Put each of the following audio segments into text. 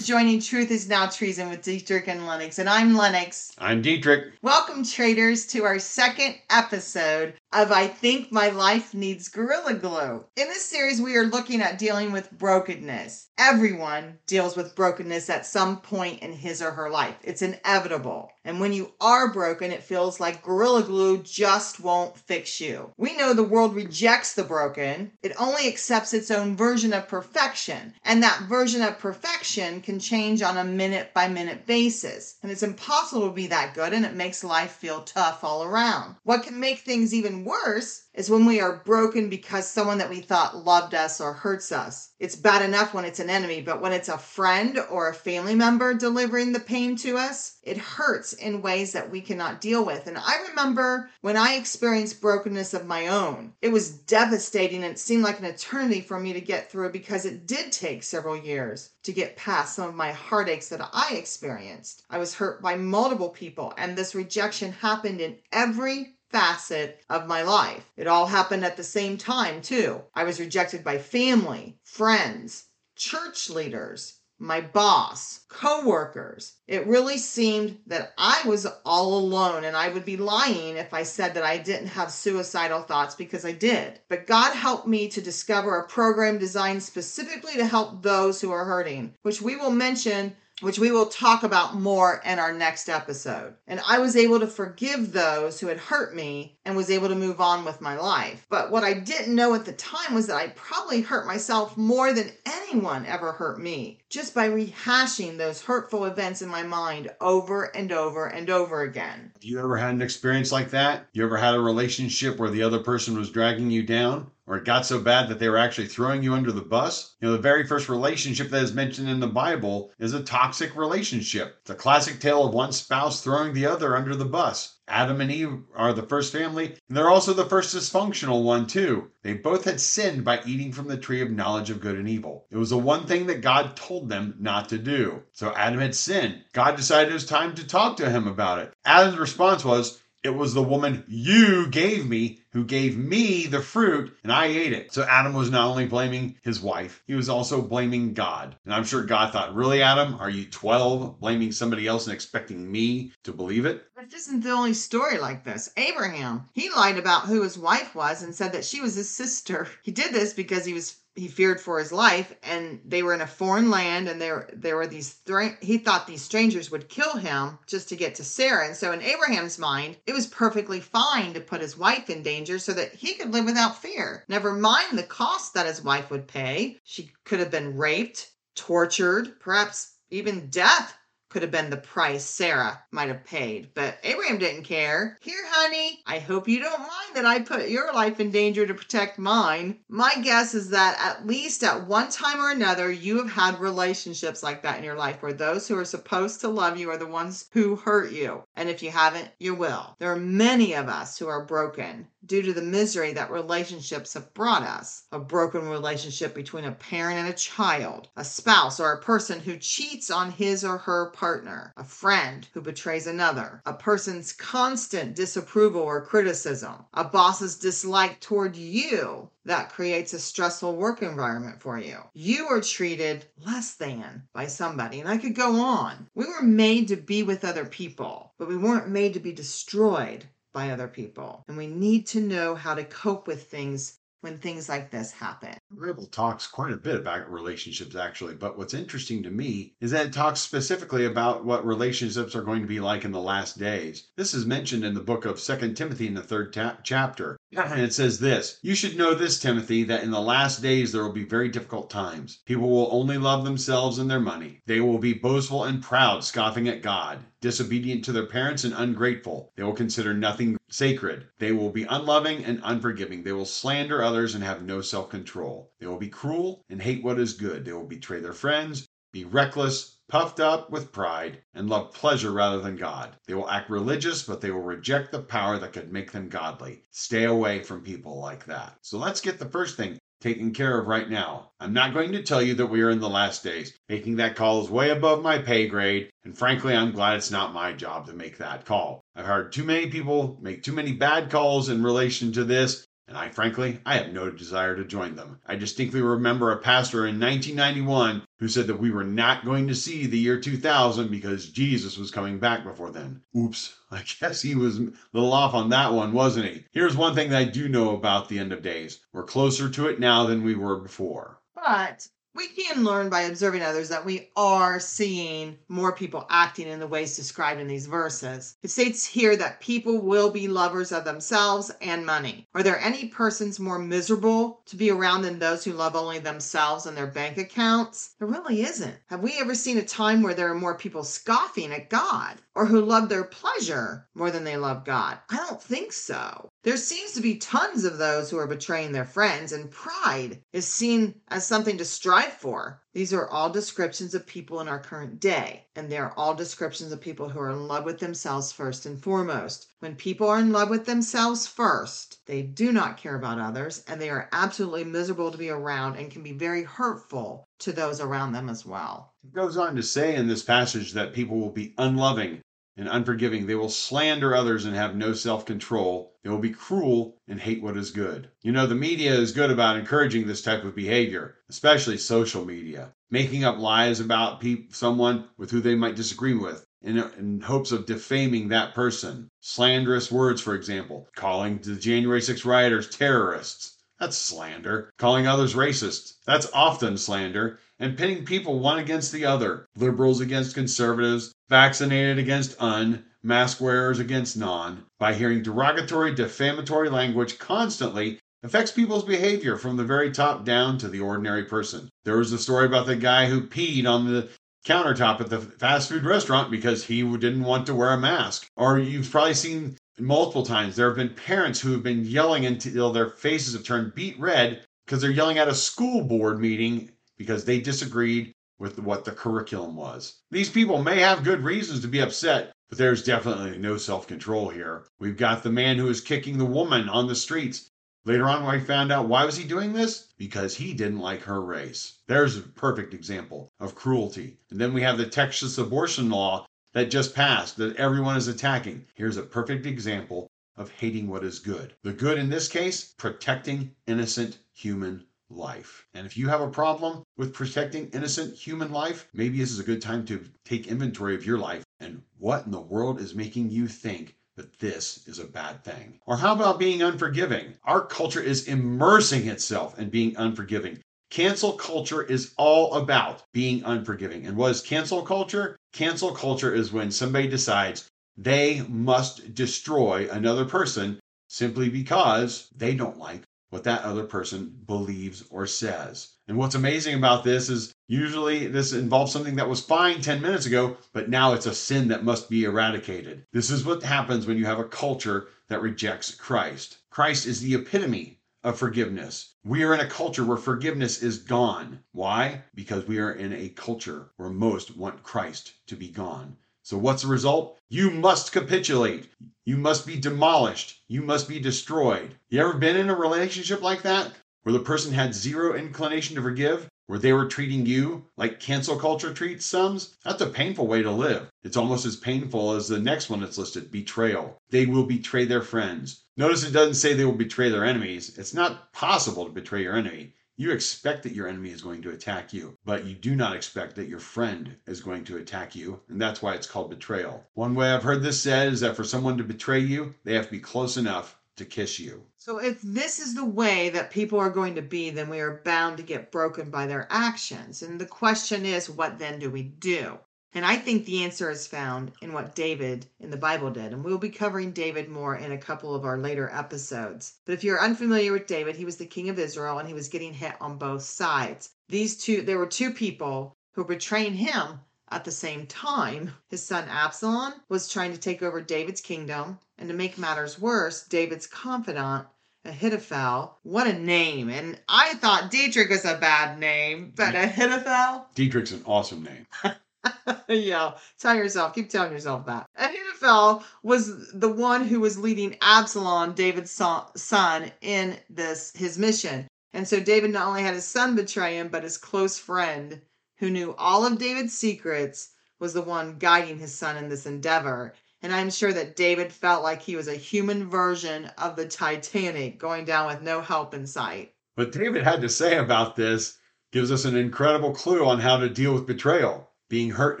joining Truth is Now Treason with Dietrich and Lennox. And I'm Lennox. I'm Dietrich. Welcome, traders, to our second episode of I Think My Life Needs Gorilla Glue. In this series, we are looking at dealing with brokenness. Everyone deals with brokenness at some point in his or her life, it's inevitable. And when you are broken, it feels like Gorilla Glue just won't fix you. We know the world rejects the broken, it only accepts its own version of perfection. And that version of perfection can change on a minute by minute basis. And it's impossible to be that good, and it makes life feel tough all around. What can make things even worse is when we are broken because someone that we thought loved us or hurts us. It's bad enough when it's an enemy, but when it's a friend or a family member delivering the pain to us, it hurts in ways that we cannot deal with. And I remember when I experienced brokenness of my own, it was devastating and it seemed like an eternity for me to get through because it did take several years to get past some of my heartaches that I experienced. I was hurt by multiple people, and this rejection happened in every facet of my life. It all happened at the same time, too. I was rejected by family, friends, church leaders, my boss, coworkers. It really seemed that I was all alone and I would be lying if I said that I didn't have suicidal thoughts because I did. But God helped me to discover a program designed specifically to help those who are hurting, which we will mention which we will talk about more in our next episode. And I was able to forgive those who had hurt me and was able to move on with my life. But what I didn't know at the time was that I probably hurt myself more than anyone ever hurt me just by rehashing those hurtful events in my mind over and over and over again. Have you ever had an experience like that? You ever had a relationship where the other person was dragging you down? Or it got so bad that they were actually throwing you under the bus. You know, the very first relationship that is mentioned in the Bible is a toxic relationship. It's a classic tale of one spouse throwing the other under the bus. Adam and Eve are the first family, and they're also the first dysfunctional one, too. They both had sinned by eating from the tree of knowledge of good and evil. It was the one thing that God told them not to do. So Adam had sinned. God decided it was time to talk to him about it. Adam's response was, it was the woman you gave me who gave me the fruit and I ate it. So Adam was not only blaming his wife, he was also blaming God. And I'm sure God thought, Really, Adam? Are you 12 blaming somebody else and expecting me to believe it? But this isn't the only story like this. Abraham, he lied about who his wife was and said that she was his sister. He did this because he was he feared for his life and they were in a foreign land and there there were these he thought these strangers would kill him just to get to Sarah and so in Abraham's mind it was perfectly fine to put his wife in danger so that he could live without fear never mind the cost that his wife would pay she could have been raped tortured perhaps even death could have been the price Sarah might have paid. But Abraham didn't care. Here, honey, I hope you don't mind that I put your life in danger to protect mine. My guess is that at least at one time or another, you have had relationships like that in your life where those who are supposed to love you are the ones who hurt you. And if you haven't, you will. There are many of us who are broken due to the misery that relationships have brought us. A broken relationship between a parent and a child, a spouse or a person who cheats on his or her partner, a friend who betrays another, a person's constant disapproval or criticism, a boss's dislike toward you that creates a stressful work environment for you. You are treated less than by somebody, and I could go on. We were made to be with other people, but we weren't made to be destroyed by other people. And we need to know how to cope with things when things like this happen. The Bible talks quite a bit about relationships, actually, but what's interesting to me is that it talks specifically about what relationships are going to be like in the last days. This is mentioned in the book of Second Timothy in the third ta- chapter. Uh-huh. And it says this You should know this, Timothy, that in the last days there will be very difficult times. People will only love themselves and their money. They will be boastful and proud, scoffing at God disobedient to their parents and ungrateful. They will consider nothing sacred. They will be unloving and unforgiving. They will slander others and have no self control. They will be cruel and hate what is good. They will betray their friends, be reckless, puffed up with pride, and love pleasure rather than God. They will act religious, but they will reject the power that could make them godly. Stay away from people like that. So let's get the first thing taken care of right now. I'm not going to tell you that we are in the last days. Making that call is way above my pay grade, and frankly, I'm glad it's not my job to make that call. I've heard too many people make too many bad calls in relation to this, And I frankly, I have no desire to join them. I distinctly remember a pastor in 1991 who said that we were not going to see the year 2000 because Jesus was coming back before then. Oops, I guess he was a little off on that one, wasn't he? Here's one thing that I do know about the end of days. We're closer to it now than we were before. But we can learn by observing others that we are seeing more people acting in the ways described in these verses. It states here that people will be lovers of themselves and money. Are there any persons more miserable to be around than those who love only themselves and their bank accounts? There really isn't. Have we ever seen a time where there are more people scoffing at God or who love their pleasure more than they love God? I don't think so. There seems to be tons of those who are betraying their friends, and pride is seen as something to strive for. These are all descriptions of people in our current day, and they are all descriptions of people who are in love with themselves first and foremost. When people are in love with themselves first, they do not care about others, and they are absolutely miserable to be around and can be very hurtful to those around them as well. It goes on to say in this passage that people will be unloving and unforgiving. They will slander others and have no self control. They will be cruel and hate what is good. You know, the media is good about encouraging this type of behavior, especially social media, making up lies about pe- someone with who they might disagree with. In, in hopes of defaming that person. Slanderous words, for example, calling the January 6 rioters terrorists. That's slander. Calling others racist. That's often slander. And pitting people one against the other. Liberals against conservatives, vaccinated against un, mask wearers against non. By hearing derogatory, defamatory language constantly affects people's behavior from the very top down to the ordinary person. There was a story about the guy who peed on the countertop at the fast food restaurant because he didn't want to wear a mask. Or you've probably seen multiple times there have been parents who have been yelling until their faces have turned beet red because they're yelling at a school board meeting because they disagreed with what the curriculum was. These people may have good reasons to be upset, but there's definitely no self control here. We've got the man who is kicking the woman on the streets. Later on, we found out why was he doing this? Because he didn't like her race. There's a perfect example of cruelty. And then we have the Texas abortion law that just passed that everyone is attacking. Here's a perfect example of hating what is good. The good in this case, protecting innocent human life. And if you have a problem with protecting innocent human life, maybe this is a good time to take inventory of your life and what in the world is making you think that this is a bad thing. Or how about being unforgiving? Our culture is immersing itself in being unforgiving. Cancel culture is all about being unforgiving. And what is cancel culture? Cancel culture is when somebody decides they must destroy another person simply because they don't like what that other person believes or says. And what's amazing about this is usually this involves something that was fine 10 minutes ago, but now it's a sin that must be eradicated. This is what happens when you have a culture that rejects Christ. Christ is the epitome of forgiveness. We are in a culture where forgiveness is gone. Why? Because we are in a culture where most want Christ to be gone. So, what's the result? You must capitulate. You must be demolished. You must be destroyed. You ever been in a relationship like that? Where the person had zero inclination to forgive? Where they were treating you like cancel culture treats some? That's a painful way to live. It's almost as painful as the next one that's listed betrayal. They will betray their friends. Notice it doesn't say they will betray their enemies. It's not possible to betray your enemy. You expect that your enemy is going to attack you, but you do not expect that your friend is going to attack you, and that's why it's called betrayal. One way I've heard this said is that for someone to betray you, they have to be close enough to kiss you. So, if this is the way that people are going to be, then we are bound to get broken by their actions. And the question is, what then do we do? And I think the answer is found in what David in the Bible did. And we'll be covering David more in a couple of our later episodes. But if you're unfamiliar with David, he was the king of Israel and he was getting hit on both sides. These two, there were two people who were betraying him at the same time. His son Absalom was trying to take over David's kingdom. And to make matters worse, David's confidant Ahithophel. What a name. And I thought Dietrich was a bad name, but Ahithophel? Dietrich's an awesome name. yeah, tell yourself, keep telling yourself that. Ahithophel was the one who was leading Absalom, David's son, in this his mission. And so David not only had his son betray him, but his close friend, who knew all of David's secrets, was the one guiding his son in this endeavor. And I'm sure that David felt like he was a human version of the Titanic going down with no help in sight. What David had to say about this gives us an incredible clue on how to deal with betrayal, being hurt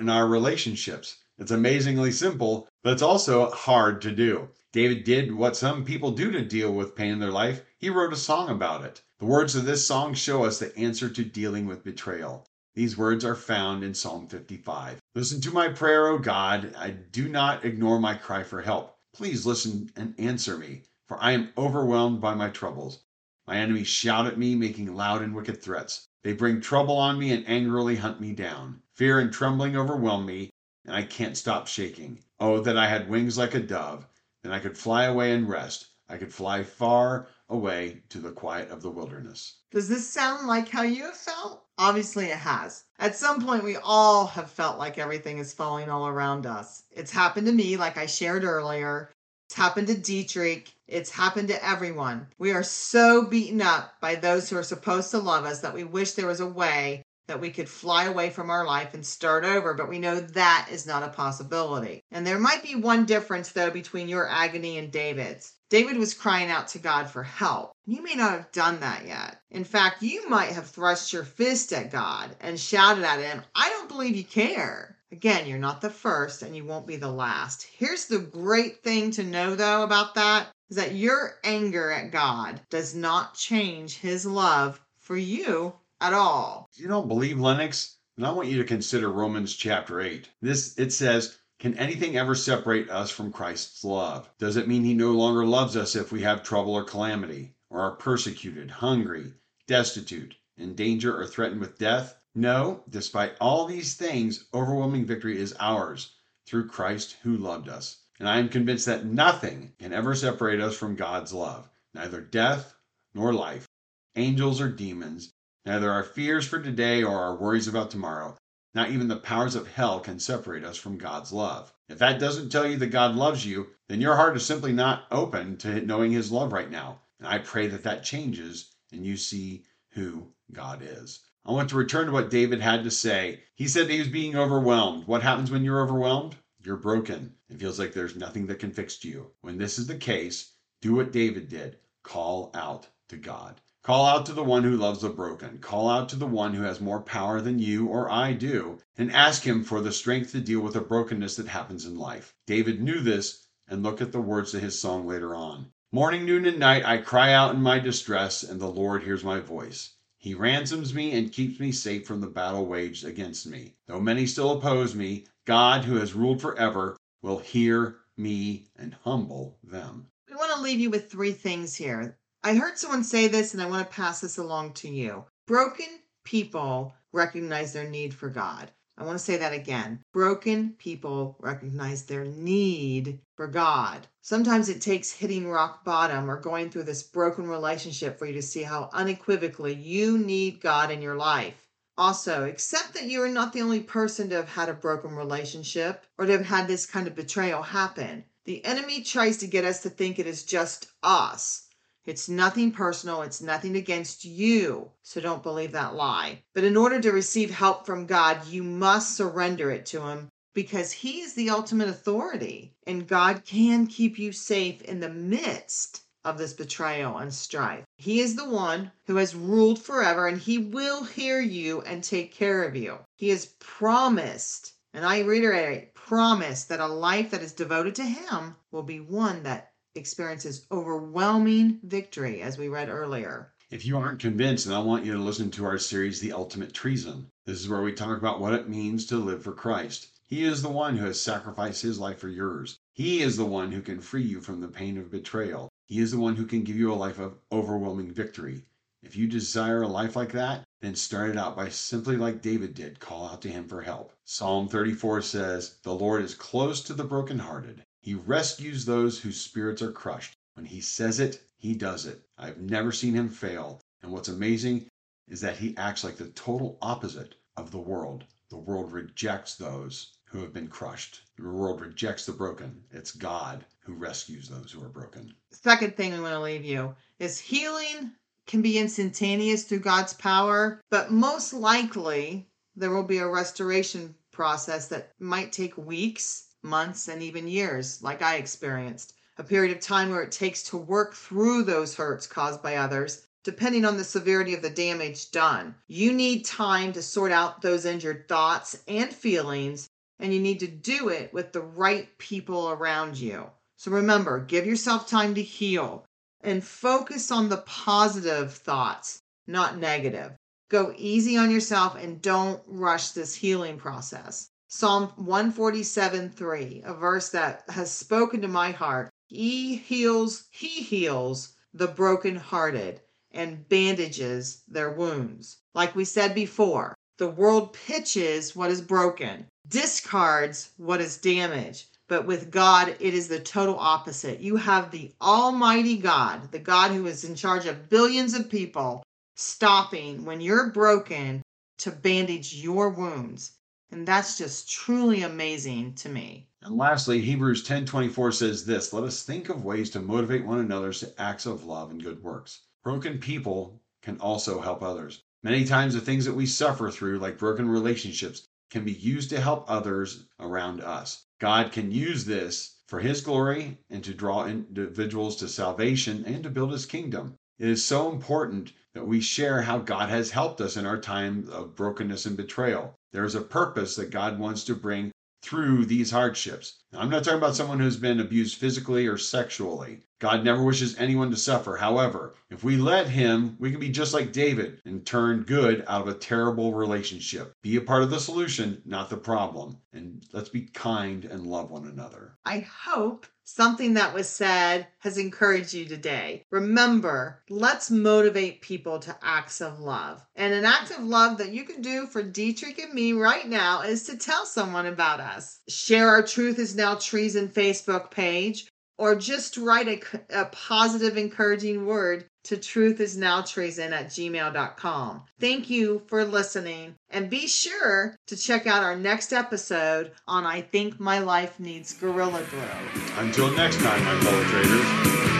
in our relationships. It's amazingly simple, but it's also hard to do. David did what some people do to deal with pain in their life. He wrote a song about it. The words of this song show us the answer to dealing with betrayal. These words are found in Psalm 55. Listen to my prayer, O God. I do not ignore my cry for help. Please listen and answer me, for I am overwhelmed by my troubles. My enemies shout at me, making loud and wicked threats. They bring trouble on me and angrily hunt me down. Fear and trembling overwhelm me, and I can't stop shaking. Oh, that I had wings like a dove! Then I could fly away and rest. I could fly far away to the quiet of the wilderness. Does this sound like how you have felt? Obviously, it has. At some point, we all have felt like everything is falling all around us. It's happened to me, like I shared earlier. It's happened to Dietrich. It's happened to everyone. We are so beaten up by those who are supposed to love us that we wish there was a way that we could fly away from our life and start over, but we know that is not a possibility. And there might be one difference, though, between your agony and David's. David was crying out to God for help. You may not have done that yet. In fact, you might have thrust your fist at God and shouted at him, I don't believe you care. Again, you're not the first and you won't be the last. Here's the great thing to know though about that is that your anger at God does not change his love for you at all. If you don't believe Lennox, then I want you to consider Romans chapter 8. This it says, can anything ever separate us from Christ's love? Does it mean he no longer loves us if we have trouble or calamity, or are persecuted, hungry, destitute, in danger, or threatened with death? No, despite all these things, overwhelming victory is ours through Christ who loved us. And I am convinced that nothing can ever separate us from God's love, neither death nor life, angels or demons, neither our fears for today or our worries about tomorrow. Not even the powers of hell can separate us from God's love. If that doesn't tell you that God loves you, then your heart is simply not open to knowing His love right now. And I pray that that changes and you see who God is. I want to return to what David had to say. He said he was being overwhelmed. What happens when you're overwhelmed? You're broken. It feels like there's nothing that can fix you. When this is the case, do what David did call out to God. Call out to the one who loves the broken. Call out to the one who has more power than you or I do, and ask him for the strength to deal with the brokenness that happens in life. David knew this, and look at the words to his song later on. Morning, noon, and night I cry out in my distress, and the Lord hears my voice. He ransoms me and keeps me safe from the battle waged against me. Though many still oppose me, God, who has ruled forever, will hear me and humble them. We want to leave you with three things here. I heard someone say this and I want to pass this along to you. Broken people recognize their need for God. I want to say that again. Broken people recognize their need for God. Sometimes it takes hitting rock bottom or going through this broken relationship for you to see how unequivocally you need God in your life. Also, accept that you are not the only person to have had a broken relationship or to have had this kind of betrayal happen. The enemy tries to get us to think it is just us. It's nothing personal. It's nothing against you. So don't believe that lie. But in order to receive help from God, you must surrender it to Him because He is the ultimate authority. And God can keep you safe in the midst of this betrayal and strife. He is the one who has ruled forever and He will hear you and take care of you. He has promised, and I reiterate, promised that a life that is devoted to Him will be one that experiences overwhelming victory, as we read earlier. If you aren't convinced, then I want you to listen to our series, The Ultimate Treason. This is where we talk about what it means to live for Christ. He is the one who has sacrificed his life for yours. He is the one who can free you from the pain of betrayal. He is the one who can give you a life of overwhelming victory. If you desire a life like that, then start it out by simply like David did, call out to him for help. Psalm 34 says, The Lord is close to the brokenhearted he rescues those whose spirits are crushed. When he says it, he does it. I've never seen him fail. And what's amazing is that he acts like the total opposite of the world. The world rejects those who have been crushed. The world rejects the broken. It's God who rescues those who are broken. Second thing we want to leave you is healing can be instantaneous through God's power, but most likely there will be a restoration process that might take weeks months, and even years, like I experienced. A period of time where it takes to work through those hurts caused by others, depending on the severity of the damage done. You need time to sort out those injured thoughts and feelings, and you need to do it with the right people around you. So remember, give yourself time to heal and focus on the positive thoughts, not negative. Go easy on yourself and don't rush this healing process. Psalm 147 3, a verse that has spoken to my heart. He heals, he heals the brokenhearted and bandages their wounds. Like we said before, the world pitches what is broken, discards what is damaged. But with God, it is the total opposite. You have the Almighty God, the God who is in charge of billions of people, stopping when you're broken to bandage your wounds. And that's just truly amazing to me. And lastly, Hebrews 10:24 says this, "Let us think of ways to motivate one another to acts of love and good works." Broken people can also help others. Many times the things that we suffer through like broken relationships can be used to help others around us. God can use this for his glory and to draw individuals to salvation and to build his kingdom. It is so important that we share how God has helped us in our time of brokenness and betrayal. There is a purpose that God wants to bring through these hardships. Now, I'm not talking about someone who's been abused physically or sexually. God never wishes anyone to suffer. However, if we let Him, we can be just like David and turn good out of a terrible relationship. Be a part of the solution, not the problem. And let's be kind and love one another. I hope something that was said has encouraged you today. Remember, let's motivate people to acts of love. And an act of love that you can do for Dietrich and me right now is to tell someone about us. Share our Truth is Now Treason Facebook page or just write a, a positive, encouraging word to truthisnowtreason at gmail.com. Thank you for listening, and be sure to check out our next episode on I Think My Life Needs Gorilla Glue. Until next time, my fellow traders.